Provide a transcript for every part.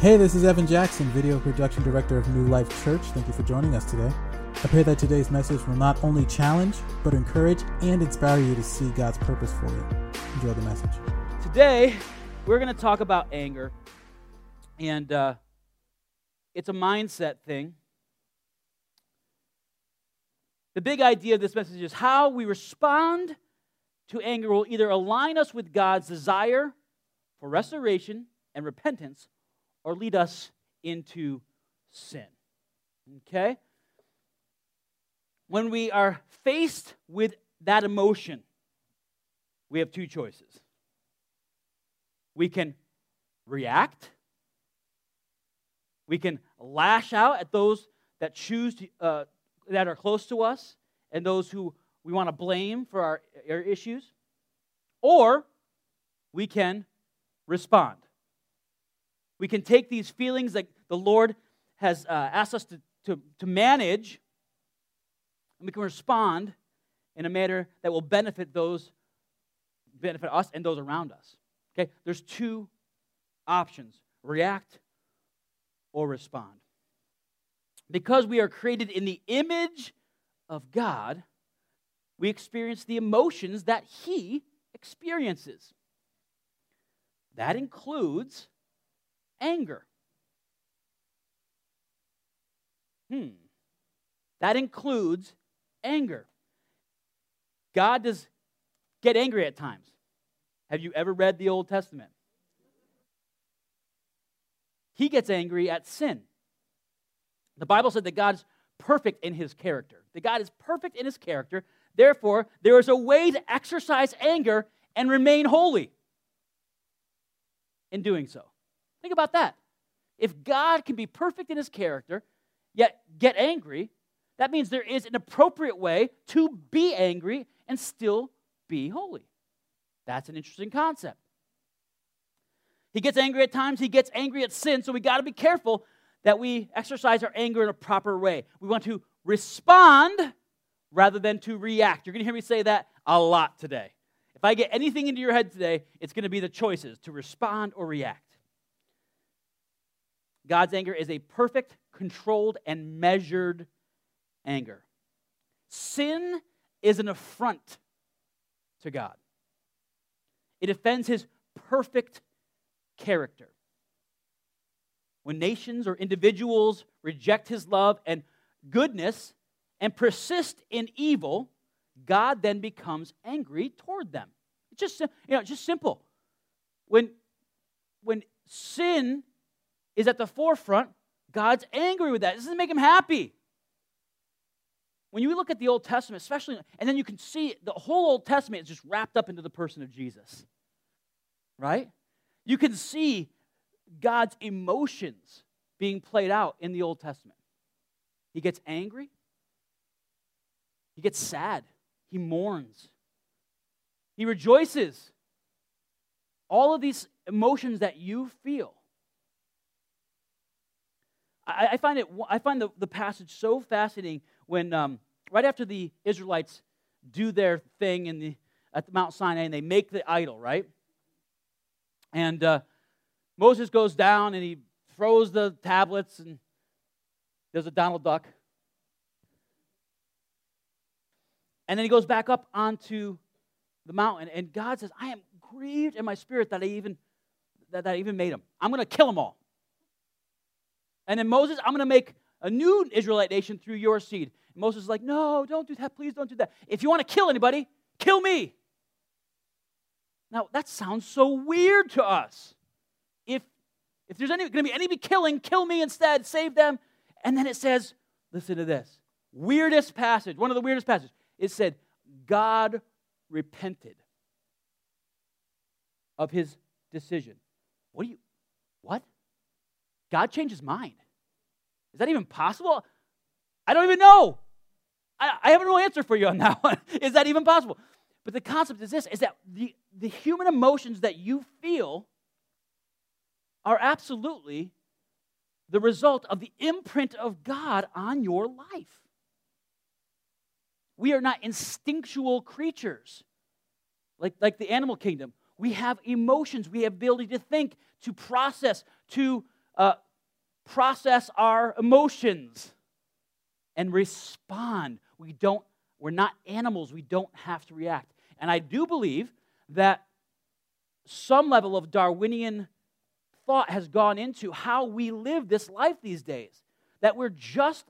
Hey, this is Evan Jackson, video production director of New Life Church. Thank you for joining us today. I pray that today's message will not only challenge, but encourage and inspire you to see God's purpose for you. Enjoy the message. Today, we're going to talk about anger, and uh, it's a mindset thing. The big idea of this message is how we respond to anger will either align us with God's desire for restoration and repentance or lead us into sin. Okay? When we are faced with that emotion, we have two choices. We can react, we can lash out at those that choose to, uh, that are close to us and those who we want to blame for our, our issues, or we can respond. We can take these feelings that the Lord has uh, asked us to, to, to manage, and we can respond in a manner that will benefit those, benefit us and those around us. Okay? There's two options react or respond. Because we are created in the image of God, we experience the emotions that He experiences. That includes anger. Hmm. That includes anger. God does get angry at times. Have you ever read the Old Testament? He gets angry at sin. The Bible said that God's perfect in his character. That God is perfect in his character. Therefore, there is a way to exercise anger and remain holy in doing so. Think about that. If God can be perfect in his character, yet get angry, that means there is an appropriate way to be angry and still be holy. That's an interesting concept. He gets angry at times, he gets angry at sin, so we got to be careful that we exercise our anger in a proper way. We want to respond rather than to react. You're going to hear me say that a lot today. If I get anything into your head today, it's going to be the choices to respond or react. God's anger is a perfect, controlled, and measured anger. Sin is an affront to God, it offends his perfect character. When nations or individuals reject his love and goodness and persist in evil, God then becomes angry toward them. It's just, you know, just simple. When, when sin is at the forefront, God's angry with that. It doesn't make him happy. When you look at the Old Testament, especially, and then you can see the whole Old Testament is just wrapped up into the person of Jesus, right? You can see God's emotions being played out in the Old Testament. He gets angry, he gets sad, he mourns, he rejoices. All of these emotions that you feel. I, I find, it, I find the, the passage so fascinating when, um, right after the Israelites do their thing in the, at the Mount Sinai and they make the idol, right? And uh, Moses goes down and he throws the tablets and there's a Donald Duck. And then he goes back up onto the mountain, and God says, I am grieved in my spirit that I even that, that I even made them. I'm going to kill them all. And then Moses, I'm going to make a new Israelite nation through your seed. And Moses is like, No, don't do that. Please don't do that. If you want to kill anybody, kill me. Now, that sounds so weird to us. If, if there's any, going to be any killing, kill me instead, save them. And then it says, listen to this weirdest passage, one of the weirdest passages. It said, God repented of his decision. What do you, what? God changed his mind. Is that even possible? I don't even know. I, I have no answer for you on that one. is that even possible? But the concept is this is that the, the human emotions that you feel are absolutely the result of the imprint of God on your life. We are not instinctual creatures like, like the animal kingdom. We have emotions, we have ability to think, to process, to uh, process our emotions and respond. We don't, we're not animals. We don't have to react. And I do believe that some level of Darwinian thought has gone into how we live this life these days. That we're just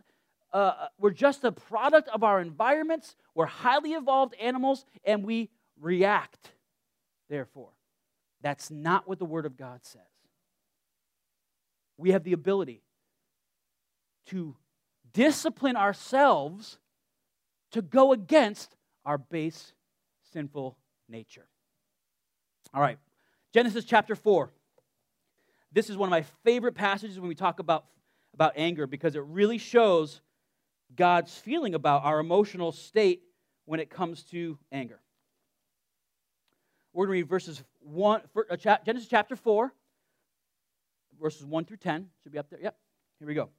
uh, we're just a product of our environments. We're highly evolved animals, and we react. Therefore, that's not what the Word of God says. We have the ability to discipline ourselves to go against our base sinful nature. All right, Genesis chapter 4. This is one of my favorite passages when we talk about, about anger because it really shows God's feeling about our emotional state when it comes to anger. We're going to read verses 1, uh, Genesis chapter 4, verses 1 through 10. Should be up there. Yep, here we go.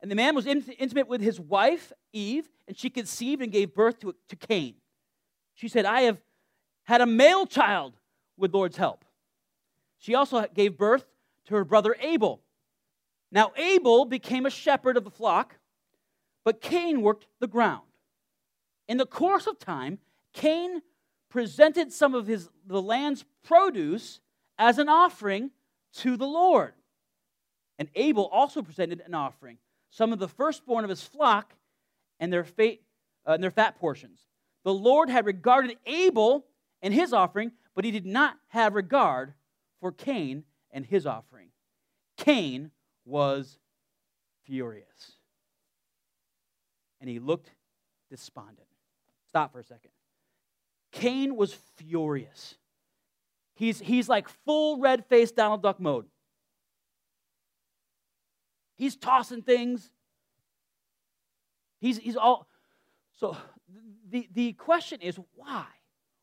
And the man was intimate with his wife, Eve, and she conceived and gave birth to, to Cain. She said, I have had a male child with Lord's help. She also gave birth to her brother Abel. Now, Abel became a shepherd of the flock, but Cain worked the ground. In the course of time, Cain presented some of his, the land's produce as an offering to the Lord. And Abel also presented an offering, some of the firstborn of his flock and their, fate, uh, and their fat portions. The Lord had regarded Abel and his offering, but he did not have regard for Cain and his offering. Cain was furious. And he looked despondent. Stop for a second. Cain was furious. He's, he's like full red faced Donald Duck mode. He's tossing things. He's, he's all. So the, the question is why?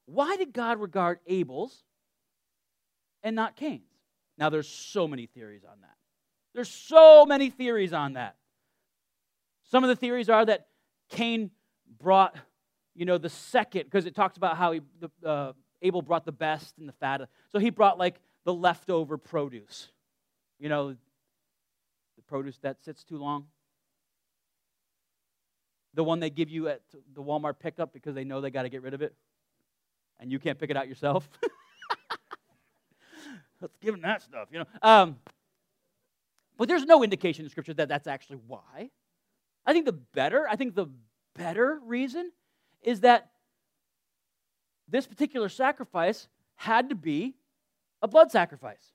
Why did God regard Abel's and not Cain's? Now, there's so many theories on that. There's so many theories on that. Some of the theories are that Cain brought you know, the second, because it talks about how he, the, uh, Abel brought the best and the fat. So he brought like the leftover produce. You know, the produce that sits too long. The one they give you at the Walmart pickup because they know they got to get rid of it. And you can't pick it out yourself. Let's give them that stuff, you know. Um, but there's no indication in Scripture that that's actually why. I think the better, I think the better reason is that this particular sacrifice had to be a blood sacrifice.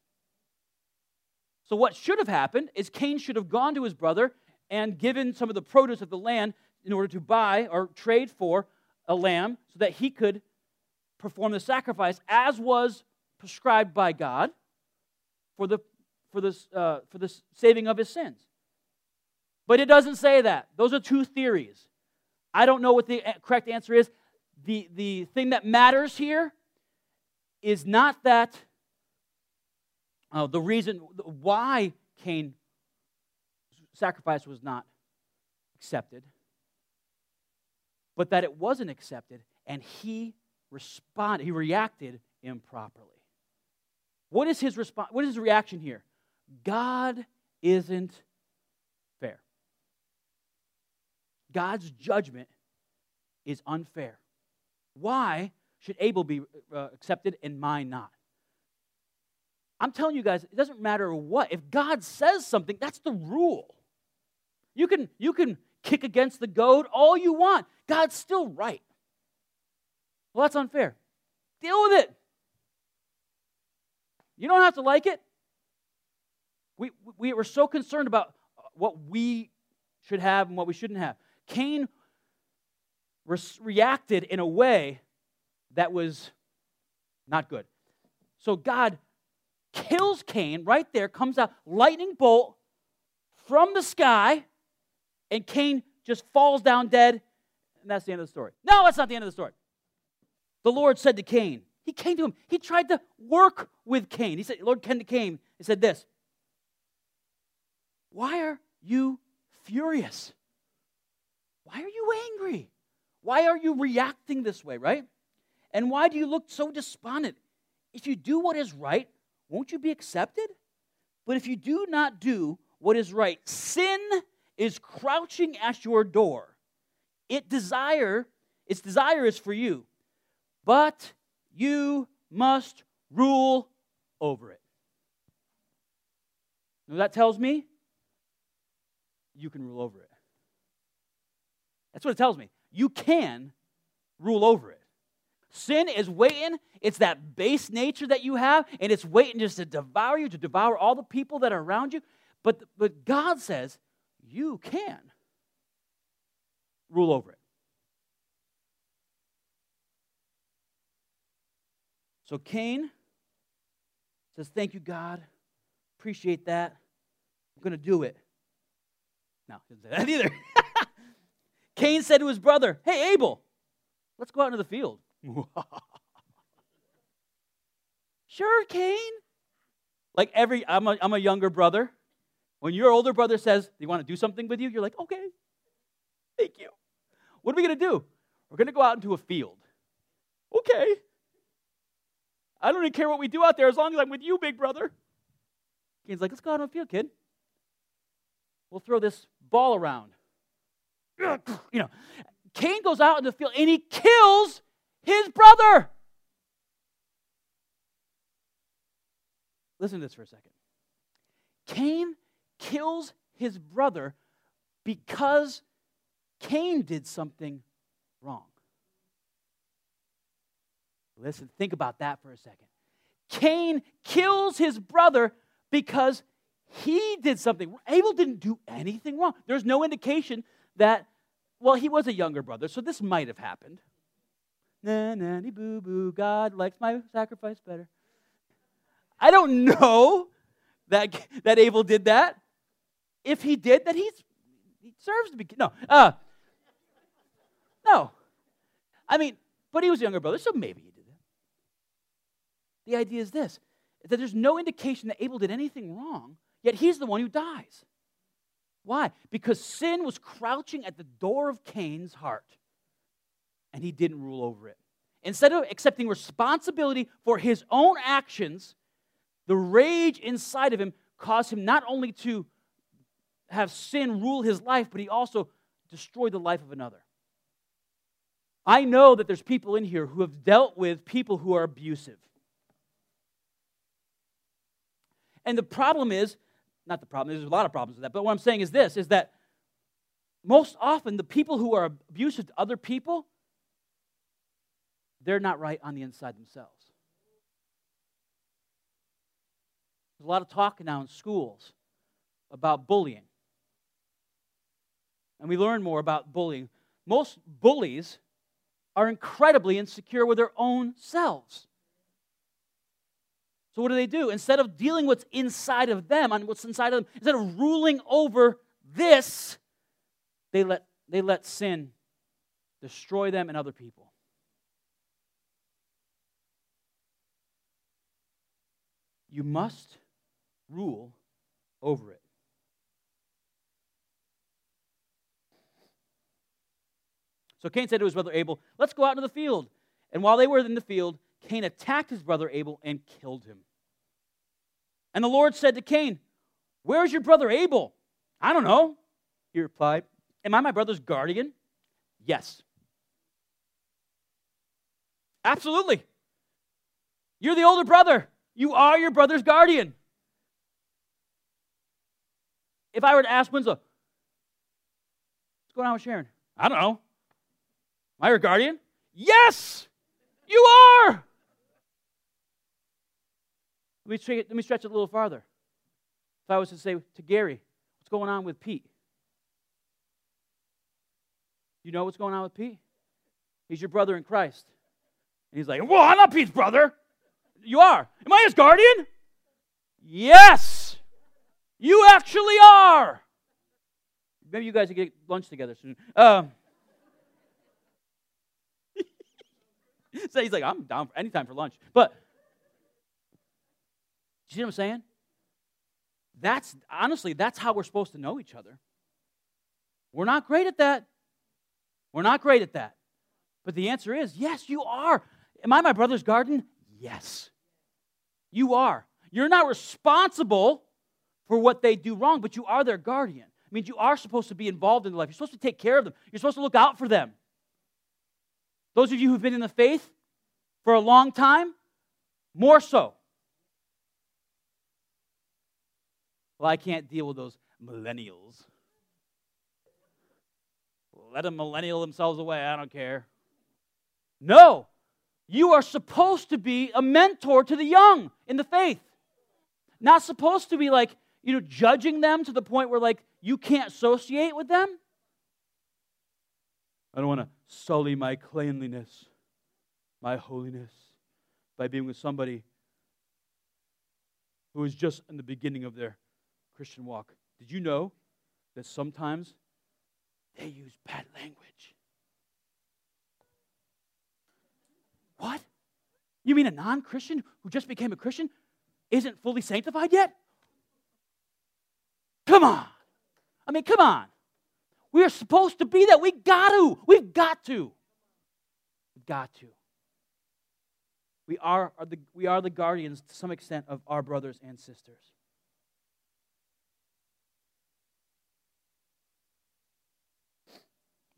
So, what should have happened is Cain should have gone to his brother and given some of the produce of the land in order to buy or trade for a lamb so that he could perform the sacrifice as was prescribed by God for the, for, this, uh, for the saving of his sins. But it doesn't say that. Those are two theories. I don't know what the correct answer is. The, the thing that matters here is not that uh, the reason why Cain's sacrifice was not accepted, but that it wasn't accepted and he responded, he reacted improperly. What is his response? What is his reaction here? God isn't fair. God's judgment is unfair. Why should Abel be uh, accepted and mine not? I'm telling you guys, it doesn't matter what. If God says something, that's the rule. You can, you can kick against the goad all you want. God's still right. Well, that's unfair. Deal with it. You don't have to like it. We, we were so concerned about what we should have and what we shouldn't have. Cain re- reacted in a way that was not good. So God kills Cain right there, comes out, lightning bolt from the sky, and Cain just falls down dead, and that's the end of the story. No, that's not the end of the story. The Lord said to Cain, He came to him, He tried to work with Cain. He said, Lord came to Cain and said this Why are you furious? Why are you angry? Why are you reacting this way, right? And why do you look so despondent? If you do what is right, won't you be accepted? But if you do not do what is right, sin is crouching at your door. It desire, its desire is for you, but you must rule over it. Now that tells me you can rule over it. That's what it tells me. You can rule over it. Sin is waiting. It's that base nature that you have, and it's waiting just to devour you, to devour all the people that are around you. But, but God says you can rule over it. So Cain says, Thank you, God. Appreciate that. I'm going to do it. No, he didn't say that either. Cain said to his brother, Hey, Abel, let's go out into the field. sure, Cain. Like every, I'm a, I'm a younger brother. When your older brother says, Do you want to do something with you? You're like, Okay, thank you. What are we going to do? We're going to go out into a field. Okay. I don't even care what we do out there as long as I'm with you, big brother. Cain's like, Let's go out in a field, kid. We'll throw this ball around. You know, Cain goes out in the field and he kills his brother. Listen to this for a second. Cain kills his brother because Cain did something wrong. Listen, think about that for a second. Cain kills his brother because he did something. Abel didn't do anything wrong. There's no indication that, well, he was a younger brother, so this might have happened. Na nanny boo boo, God likes my sacrifice better. I don't know that, that Abel did that. If he did, then he's, he serves to be. No. Uh, no. I mean, but he was a younger brother, so maybe he did that. The idea is this that there's no indication that Abel did anything wrong, yet he's the one who dies. Why? Because sin was crouching at the door of Cain's heart, and he didn't rule over it. Instead of accepting responsibility for his own actions, the rage inside of him caused him not only to have sin rule his life, but he also destroyed the life of another. I know that there's people in here who have dealt with people who are abusive. And the problem is, not the problem, there's a lot of problems with that, but what I'm saying is this is that most often the people who are abusive to other people, they're not right on the inside themselves. There's a lot of talk now in schools about bullying. And we learn more about bullying. Most bullies are incredibly insecure with their own selves. So, what do they do? Instead of dealing with what's inside of them, on what's inside of them, instead of ruling over this, they let, they let sin destroy them and other people. You must rule over it. So Cain said to his brother Abel, Let's go out into the field. And while they were in the field, Cain attacked his brother Abel and killed him. And the Lord said to Cain, Where's your brother Abel? I don't know. He replied, Am I my brother's guardian? Yes. Absolutely. You're the older brother. You are your brother's guardian. If I were to ask Winslow, what's going on with Sharon? I don't know. Am I your guardian? Yes, you are. Let me, let me stretch it a little farther. If I was to say to Gary, what's going on with Pete? You know what's going on with Pete? He's your brother in Christ. And he's like, Well, I'm not Pete's brother. You are. Am I his guardian? Yes. You actually are. Maybe you guys can get lunch together soon. Um, so he's like, I'm down for anytime for lunch. But you see what I'm saying? That's honestly, that's how we're supposed to know each other. We're not great at that. We're not great at that. But the answer is yes, you are. Am I my brother's garden? Yes. You are. You're not responsible for what they do wrong, but you are their guardian. It means you are supposed to be involved in their life. You're supposed to take care of them. You're supposed to look out for them. Those of you who've been in the faith for a long time, more so. Well, I can't deal with those millennials. Let them millennial themselves away. I don't care. No, you are supposed to be a mentor to the young in the faith. Not supposed to be like, you know, judging them to the point where like you can't associate with them. I don't want to sully my cleanliness, my holiness by being with somebody who is just in the beginning of their Christian walk. Did you know that sometimes they use bad language? What? You mean a non Christian who just became a Christian isn't fully sanctified yet? Come on. I mean, come on. We are supposed to be that. We got to. We've got to. We've got to. We are, are the, we are the guardians to some extent of our brothers and sisters.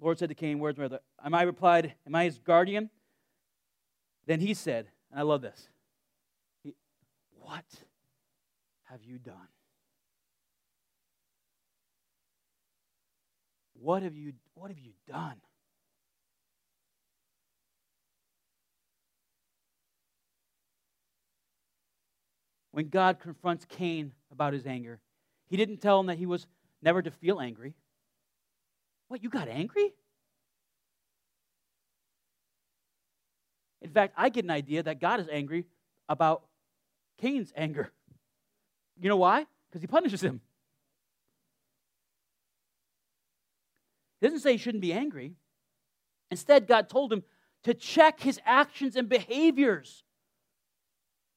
Lord said to Cain, Where's my brother? Am I replied, Am I his guardian? Then he said, and I love this, he, What have you done? What have you, what have you done? When God confronts Cain about his anger, he didn't tell him that he was never to feel angry. What, you got angry? In fact, I get an idea that God is angry about Cain's anger. You know why? Because he punishes him. He doesn't say he shouldn't be angry. Instead, God told him to check his actions and behaviors.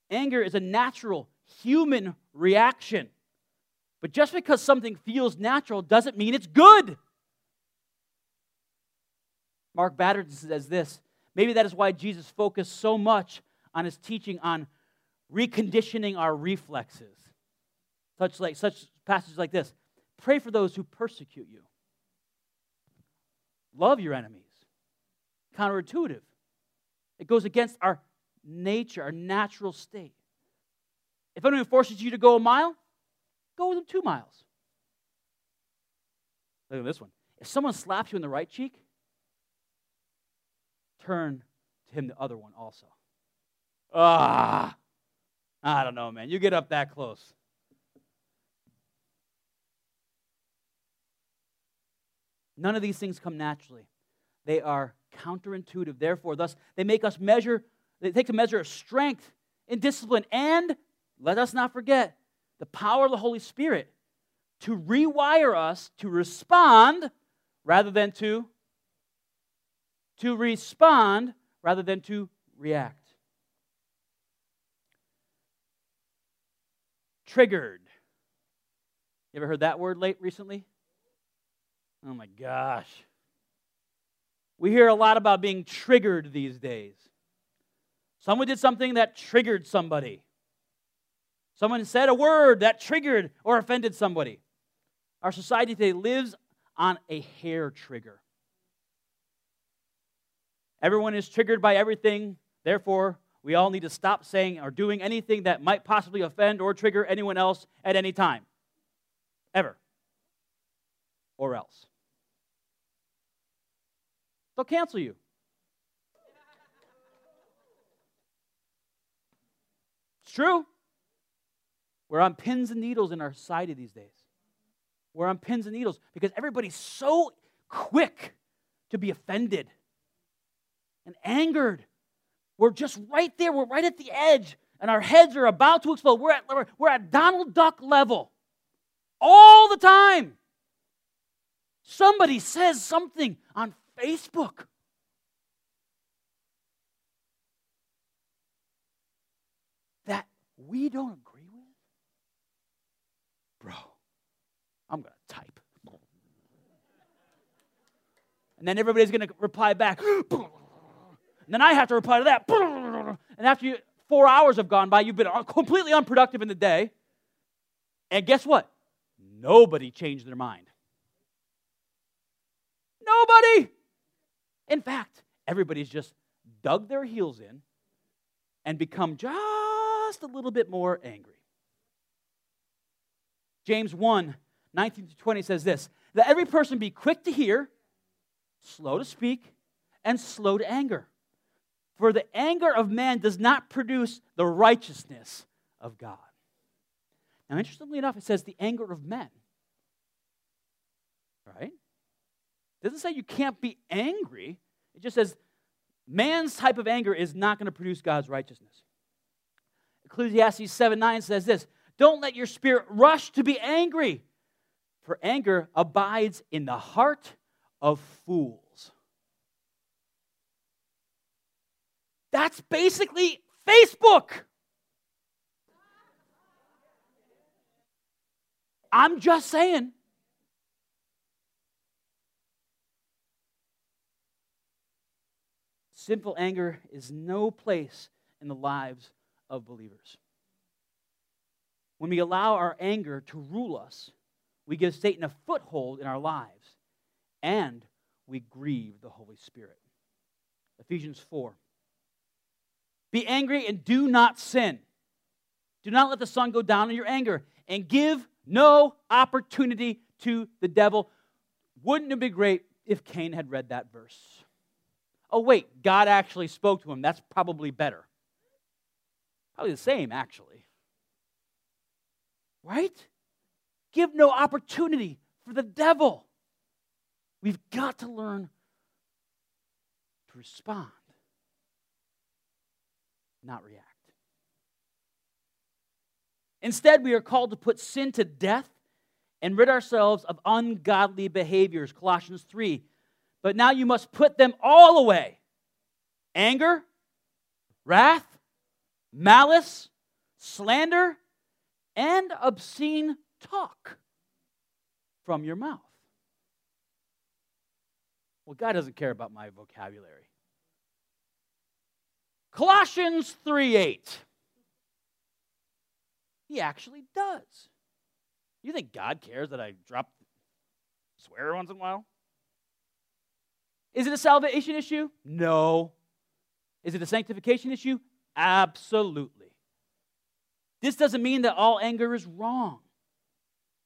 Anger is a natural human reaction. But just because something feels natural doesn't mean it's good. Mark Batterson says this maybe that is why Jesus focused so much on his teaching on reconditioning our reflexes. Such, like, such passages like this Pray for those who persecute you, love your enemies. Counterintuitive. It goes against our nature, our natural state. If anyone forces you to go a mile, go with them two miles. Look at this one. If someone slaps you in the right cheek, turn to him the other one also. Ah, I don't know, man. You get up that close. None of these things come naturally. They are counterintuitive. Therefore, thus, they make us measure they take a measure of strength and discipline. And let us not forget the power of the Holy Spirit to rewire us to respond rather than to to respond rather than to react. Triggered. You ever heard that word late recently? Oh my gosh. We hear a lot about being triggered these days. Someone did something that triggered somebody. Someone said a word that triggered or offended somebody. Our society today lives on a hair trigger. Everyone is triggered by everything. Therefore, we all need to stop saying or doing anything that might possibly offend or trigger anyone else at any time. Ever. Or else. They'll cancel you. It's true. We're on pins and needles in our society these days. We're on pins and needles because everybody's so quick to be offended and angered. We're just right there. We're right at the edge, and our heads are about to explode. We're at, we're at Donald Duck level all the time. Somebody says something on Facebook. That we don't agree with? Bro, I'm going to type. And then everybody's going to reply back. And then I have to reply to that. And after you four hours have gone by. You've been completely unproductive in the day. And guess what? Nobody changed their mind. Nobody. In fact, everybody's just dug their heels in and become just a little bit more angry. James 1 19 to 20 says this that every person be quick to hear, slow to speak, and slow to anger. For the anger of man does not produce the righteousness of God. Now, interestingly enough, it says the anger of men. Right? It doesn't say you can't be angry. It just says man's type of anger is not going to produce God's righteousness. Ecclesiastes 7 9 says this Don't let your spirit rush to be angry, for anger abides in the heart of fools. That's basically Facebook. I'm just saying. Sinful anger is no place in the lives of believers. When we allow our anger to rule us, we give Satan a foothold in our lives and we grieve the Holy Spirit. Ephesians 4. Be angry and do not sin. Do not let the sun go down in your anger and give no opportunity to the devil. Wouldn't it be great if Cain had read that verse? Oh, wait, God actually spoke to him. That's probably better. Probably the same, actually. Right? Give no opportunity for the devil. We've got to learn to respond, not react. Instead, we are called to put sin to death and rid ourselves of ungodly behaviors. Colossians 3. But now you must put them all away anger, wrath, malice, slander, and obscene talk from your mouth. Well, God doesn't care about my vocabulary. Colossians 3 8. He actually does. You think God cares that I drop swear once in a while? Is it a salvation issue? No. Is it a sanctification issue? Absolutely. This doesn't mean that all anger is wrong.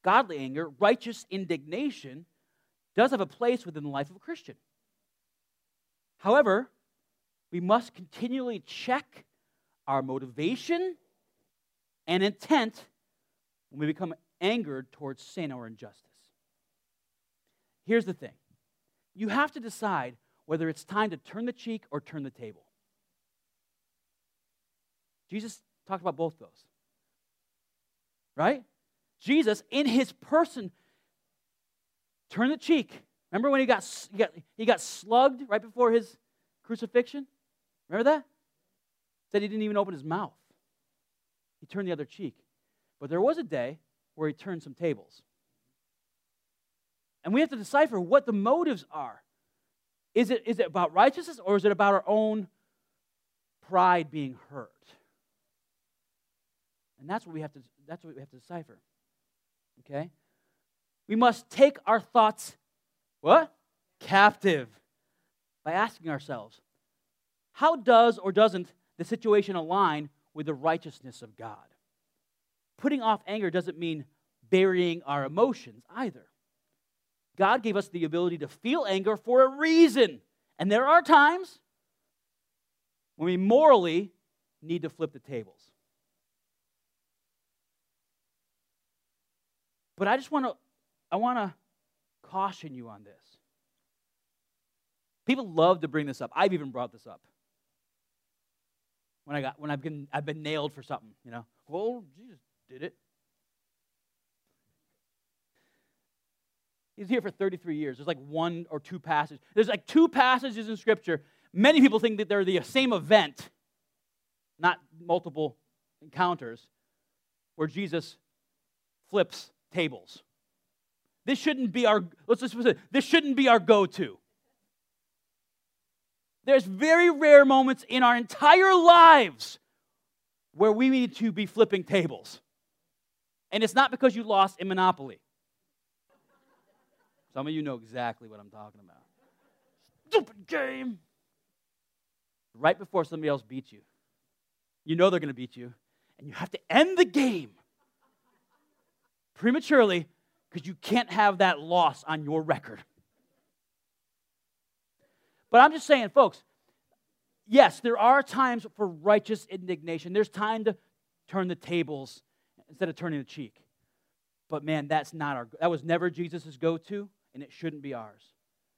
Godly anger, righteous indignation, does have a place within the life of a Christian. However, we must continually check our motivation and intent when we become angered towards sin or injustice. Here's the thing you have to decide whether it's time to turn the cheek or turn the table. Jesus talked about both those. Right? Jesus, in his person, turned the cheek. Remember when he got, he got, he got slugged right before his crucifixion? Remember that? Said he didn't even open his mouth. He turned the other cheek. But there was a day where he turned some tables. And we have to decipher what the motives are. Is it, is it about righteousness or is it about our own pride being hurt? And that's what we have to, that's what we have to decipher. Okay? We must take our thoughts, what? Captive. By asking ourselves, how does or doesn't the situation align with the righteousness of God? Putting off anger doesn't mean burying our emotions either. God gave us the ability to feel anger for a reason. And there are times when we morally need to flip the tables. But I just want to I want to caution you on this. People love to bring this up. I've even brought this up. When I got when I've been I've been nailed for something, you know. Well, Jesus did it. He's here for 33 years. There's like one or two passages. There's like two passages in Scripture. Many people think that they're the same event, not multiple encounters, where Jesus flips tables. This shouldn't be our, let's just this shouldn't be our go to. There's very rare moments in our entire lives where we need to be flipping tables. And it's not because you lost in Monopoly. Some of you know exactly what I'm talking about. Stupid game. Right before somebody else beats you. You know they're going to beat you, and you have to end the game prematurely because you can't have that loss on your record. But I'm just saying, folks, yes, there are times for righteous indignation. There's time to turn the tables instead of turning the cheek. But man, that's not our that was never Jesus' go-to, and it shouldn't be ours.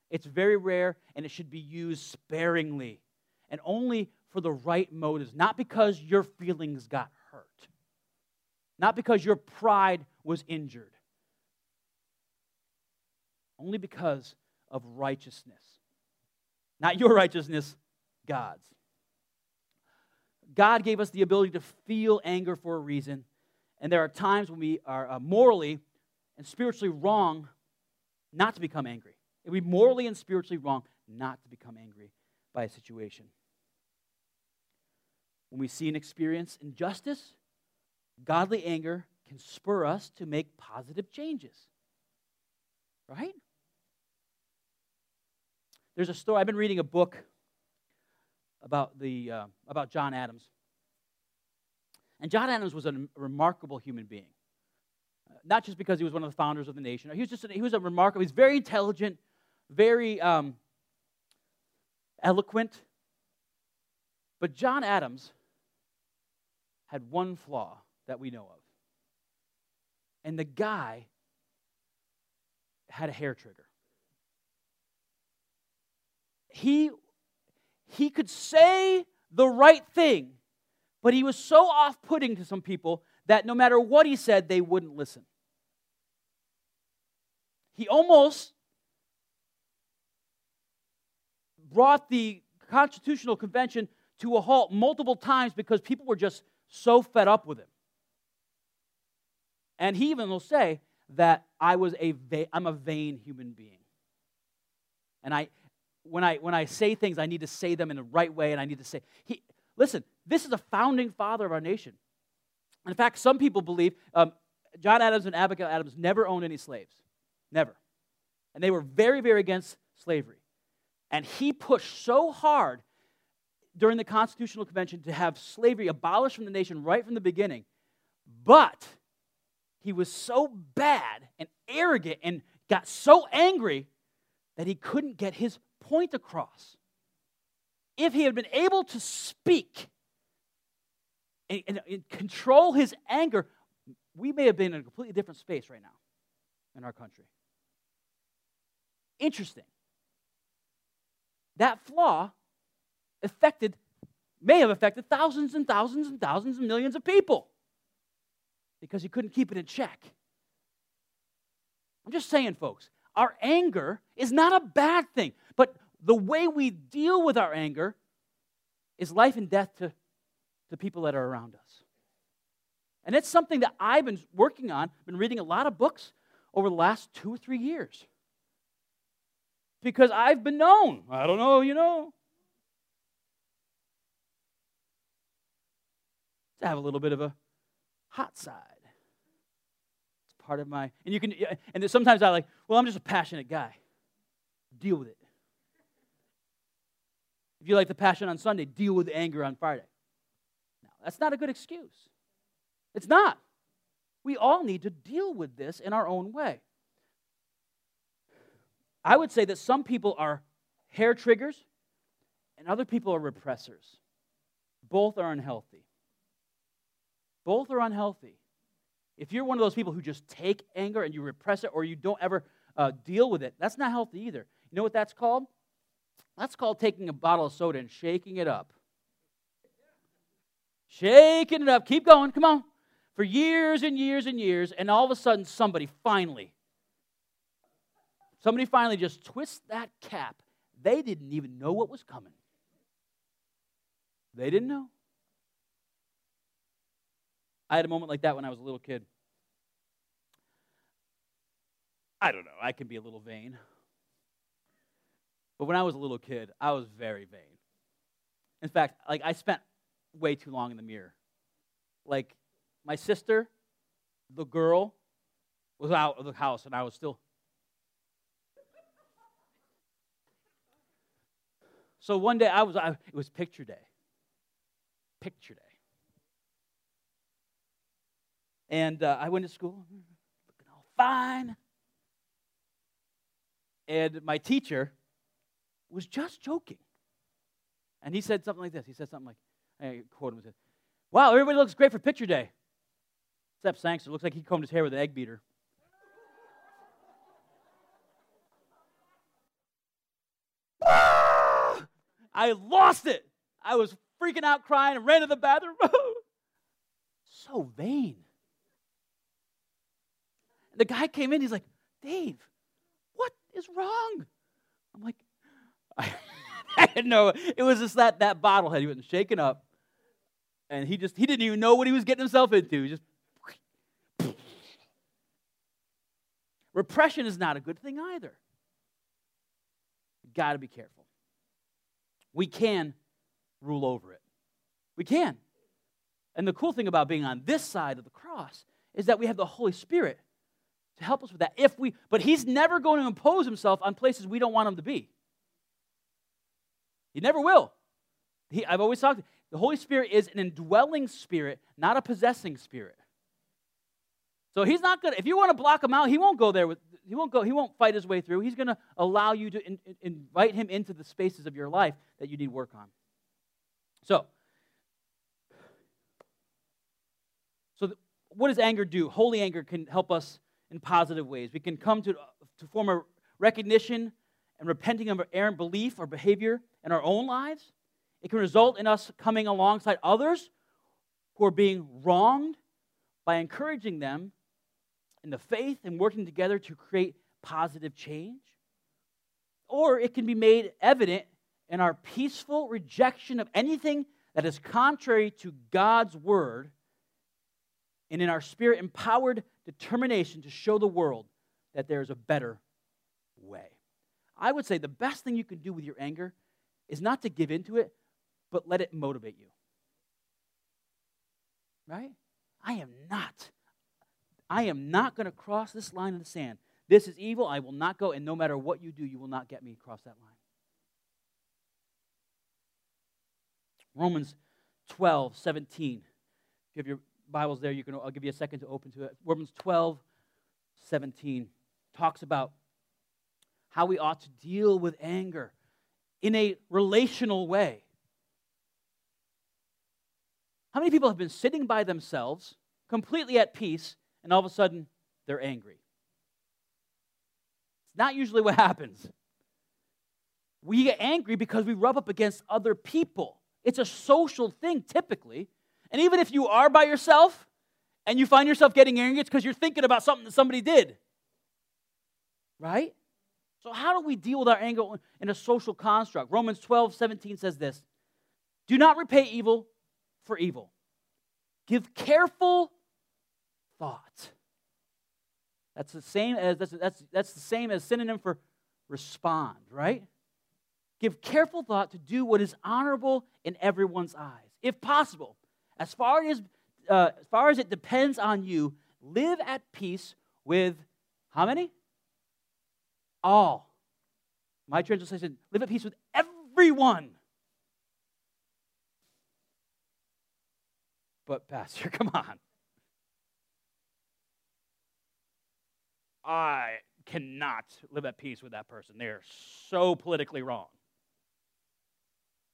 It's very rare and it should be used sparingly and only for the right motives, not because your feelings got hurt, not because your pride was injured, only because of righteousness. Not your righteousness, God's. God gave us the ability to feel anger for a reason, and there are times when we are uh, morally and spiritually wrong not to become angry. It would be morally and spiritually wrong not to become angry by a situation. When we see and experience injustice, godly anger can spur us to make positive changes. Right? There's a story, I've been reading a book about, the, uh, about John Adams. And John Adams was a remarkable human being. Uh, not just because he was one of the founders of the nation. He was just he was a remarkable, he's very intelligent, very um, eloquent. But John Adams had one flaw that we know of. And the guy had a hair trigger. He, he could say the right thing, but he was so off putting to some people that no matter what he said, they wouldn't listen. He almost brought the Constitutional Convention to a halt multiple times because people were just so fed up with him. And he even will say that I was a va- I'm a vain human being. And I when I when I say things, I need to say them in the right way, and I need to say he listen, this is a founding father of our nation. In fact, some people believe um, John Adams and Abigail Adams never owned any slaves. Never. And they were very, very against slavery. And he pushed so hard during the Constitutional Convention to have slavery abolished from the nation right from the beginning. But he was so bad and arrogant and got so angry that he couldn't get his point across. If he had been able to speak and, and, and control his anger, we may have been in a completely different space right now in our country. Interesting. That flaw affected, may have affected thousands and thousands and thousands and millions of people because he couldn't keep it in check. I'm just saying, folks, our anger is not a bad thing, the way we deal with our anger is life and death to the people that are around us. And it's something that I've been working on, been reading a lot of books over the last two or three years. Because I've been known, I don't know, you know, to have a little bit of a hot side. It's part of my, and you can, and sometimes I like, well, I'm just a passionate guy. Deal with it. If you like the passion on Sunday, deal with anger on Friday. Now, that's not a good excuse. It's not. We all need to deal with this in our own way. I would say that some people are hair triggers and other people are repressors. Both are unhealthy. Both are unhealthy. If you're one of those people who just take anger and you repress it or you don't ever uh, deal with it, that's not healthy either. You know what that's called? That's called taking a bottle of soda and shaking it up. Shaking it up. Keep going. Come on. For years and years and years, and all of a sudden, somebody finally, somebody finally just twists that cap. They didn't even know what was coming. They didn't know. I had a moment like that when I was a little kid. I don't know, I can be a little vain. But when I was a little kid, I was very vain. In fact, like I spent way too long in the mirror. like my sister, the girl, was out of the house and I was still. So one day I was, I, it was picture day. Picture day. And uh, I went to school, looking all fine. And my teacher was just joking. And he said something like this. He said something like, I quote him, said, Wow, everybody looks great for picture day. Except Sangster. Looks like he combed his hair with an egg beater. I lost it. I was freaking out crying and ran to the bathroom. so vain. The guy came in, he's like, Dave, what is wrong? I'm like, I, didn't know. It was just that, that bottlehead. He wasn't shaken up. And he just, he didn't even know what he was getting himself into. Just, Repression is not a good thing either. You've got to be careful. We can rule over it. We can. And the cool thing about being on this side of the cross is that we have the Holy Spirit to help us with that. If we, but He's never going to impose Himself on places we don't want Him to be. He never will. He, I've always talked. The Holy Spirit is an indwelling spirit, not a possessing spirit. So he's not going to, if you want to block him out, he won't go there with, he won't go, he won't fight his way through. He's going to allow you to in, in, invite him into the spaces of your life that you need work on. So, so the, what does anger do? Holy anger can help us in positive ways. We can come to, to form a recognition and repenting of our errant belief or behavior in our own lives. It can result in us coming alongside others who are being wronged by encouraging them in the faith and working together to create positive change. Or it can be made evident in our peaceful rejection of anything that is contrary to God's word and in our spirit empowered determination to show the world that there is a better way. I would say the best thing you can do with your anger is not to give into it, but let it motivate you. Right? I am not I am not going to cross this line in the sand. This is evil. I will not go. And no matter what you do, you will not get me across that line. Romans 12, 17. If you have your Bibles there, you can, I'll give you a second to open to it. Romans 12, 17 talks about how we ought to deal with anger in a relational way. How many people have been sitting by themselves, completely at peace, and all of a sudden they're angry. It's not usually what happens. We get angry because we rub up against other people. It's a social thing typically. And even if you are by yourself and you find yourself getting angry, it's because you're thinking about something that somebody did. Right? So, how do we deal with our anger in a social construct? Romans 12, 17 says this Do not repay evil for evil. Give careful thought. That's the same as that's, that's, that's the same as synonym for respond, right? Give careful thought to do what is honorable in everyone's eyes. If possible, as far as uh, as far as it depends on you, live at peace with how many? All. My translation: said, live at peace with everyone. But pastor, come on. I cannot live at peace with that person. They're so politically wrong.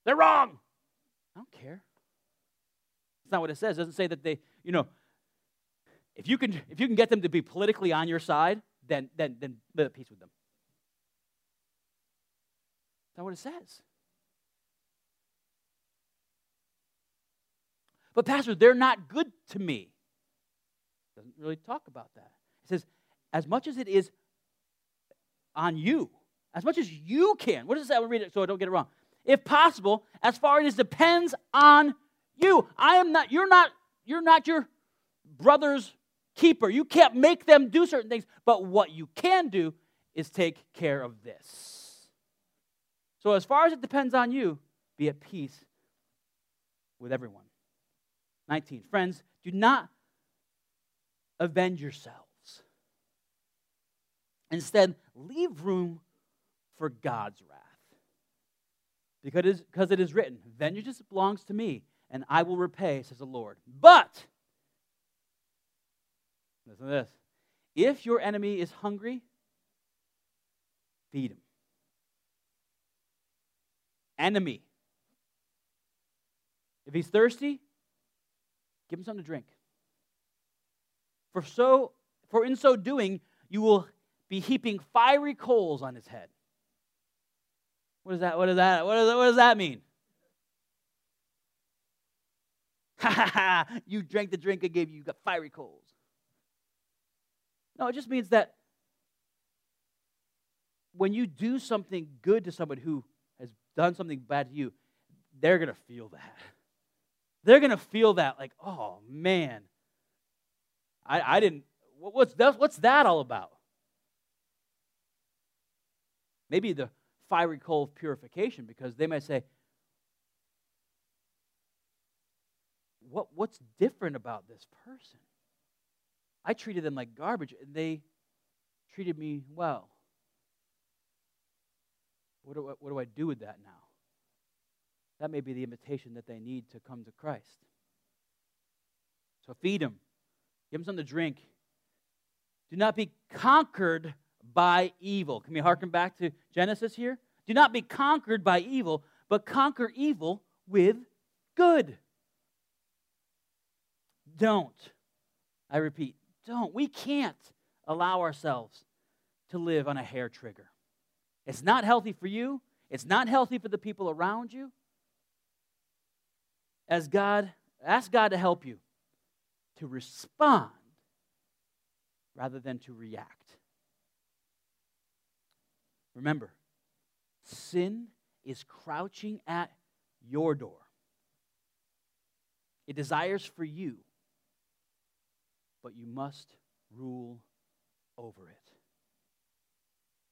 They're wrong. I don't care. That's not what it says. It doesn't say that they, you know, if you can if you can get them to be politically on your side, then then then live at peace with them. Not what it says. But pastor, they're not good to me. Doesn't really talk about that. It says as much as it is on you, as much as you can. What does it say? I will read it so I don't get it wrong. If possible, as far as depends on you. I am not, you're not, you're not your brother's keeper. You can't make them do certain things, but what you can do is take care of this. So, as far as it depends on you, be at peace with everyone. 19. Friends, do not avenge yourselves. Instead, leave room for God's wrath. Because it is, because it is written, Vengeance belongs to me, and I will repay, says the Lord. But, listen to this if your enemy is hungry, feed him. Enemy. If he's thirsty, give him something to drink. For so for in so doing, you will be heaping fiery coals on his head. What is that? What is that? What, is that, what does that mean? Ha ha ha! You drank the drink I gave you, you got fiery coals. No, it just means that when you do something good to someone who done something bad to you, they're going to feel that. They're going to feel that, like, oh man, I, I didn't, what's that, what's that all about? Maybe the fiery coal of purification, because they might say, what, what's different about this person? I treated them like garbage, and they treated me well. What do, I, what do I do with that now? That may be the invitation that they need to come to Christ. So feed them, give them something to drink. Do not be conquered by evil. Can we harken back to Genesis here? Do not be conquered by evil, but conquer evil with good. Don't. I repeat, don't. We can't allow ourselves to live on a hair trigger. It's not healthy for you, it's not healthy for the people around you. As God, ask God to help you to respond rather than to react. Remember, sin is crouching at your door. It desires for you, but you must rule over it.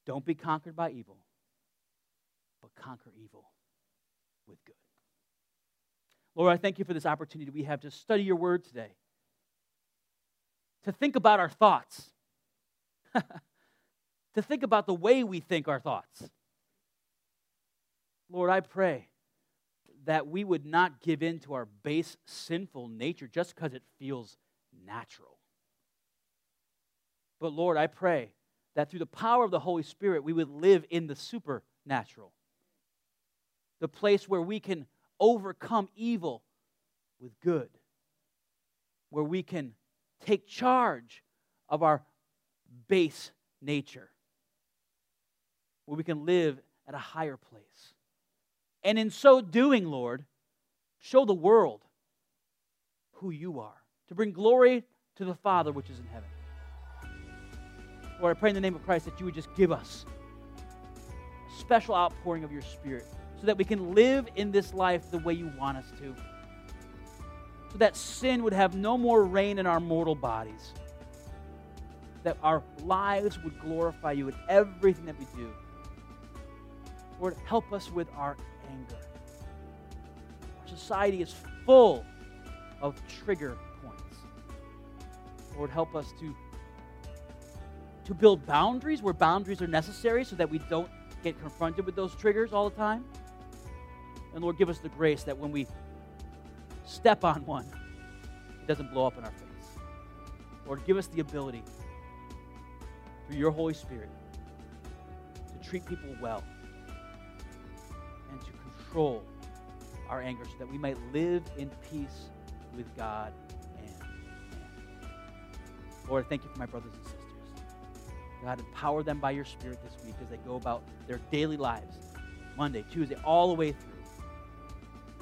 Don't be conquered by evil, but conquer evil with good. Lord, I thank you for this opportunity we have to study your word today, to think about our thoughts, to think about the way we think our thoughts. Lord, I pray that we would not give in to our base sinful nature just because it feels natural. But Lord, I pray that through the power of the Holy Spirit, we would live in the supernatural, the place where we can overcome evil with good, where we can take charge of our base nature, where we can live at a higher place. And in so doing, Lord, show the world who you are, to bring glory to the Father which is in heaven. Lord, I pray in the name of Christ that you would just give us a special outpouring of your Spirit so that we can live in this life the way you want us to. So that sin would have no more reign in our mortal bodies. That our lives would glorify you in everything that we do. Lord, help us with our anger. Our society is full of trigger points. Lord, help us to to build boundaries where boundaries are necessary so that we don't get confronted with those triggers all the time. And Lord, give us the grace that when we step on one, it doesn't blow up in our face. Lord, give us the ability through your Holy Spirit to treat people well and to control our anger so that we might live in peace with God and man. Lord, thank you for my brothers and sisters. God, empower them by your Spirit this week as they go about their daily lives, Monday, Tuesday, all the way through,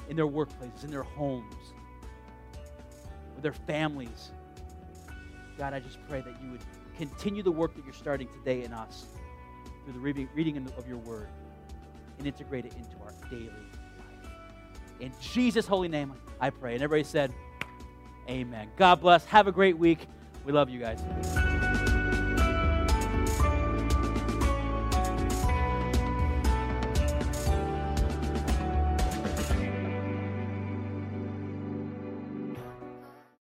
in their workplaces, in their homes, with their families. God, I just pray that you would continue the work that you're starting today in us through the reading, of your word and integrate it into our daily life. In Jesus' holy name, I pray. And everybody said, Amen. God bless. Have a great week. We love you guys.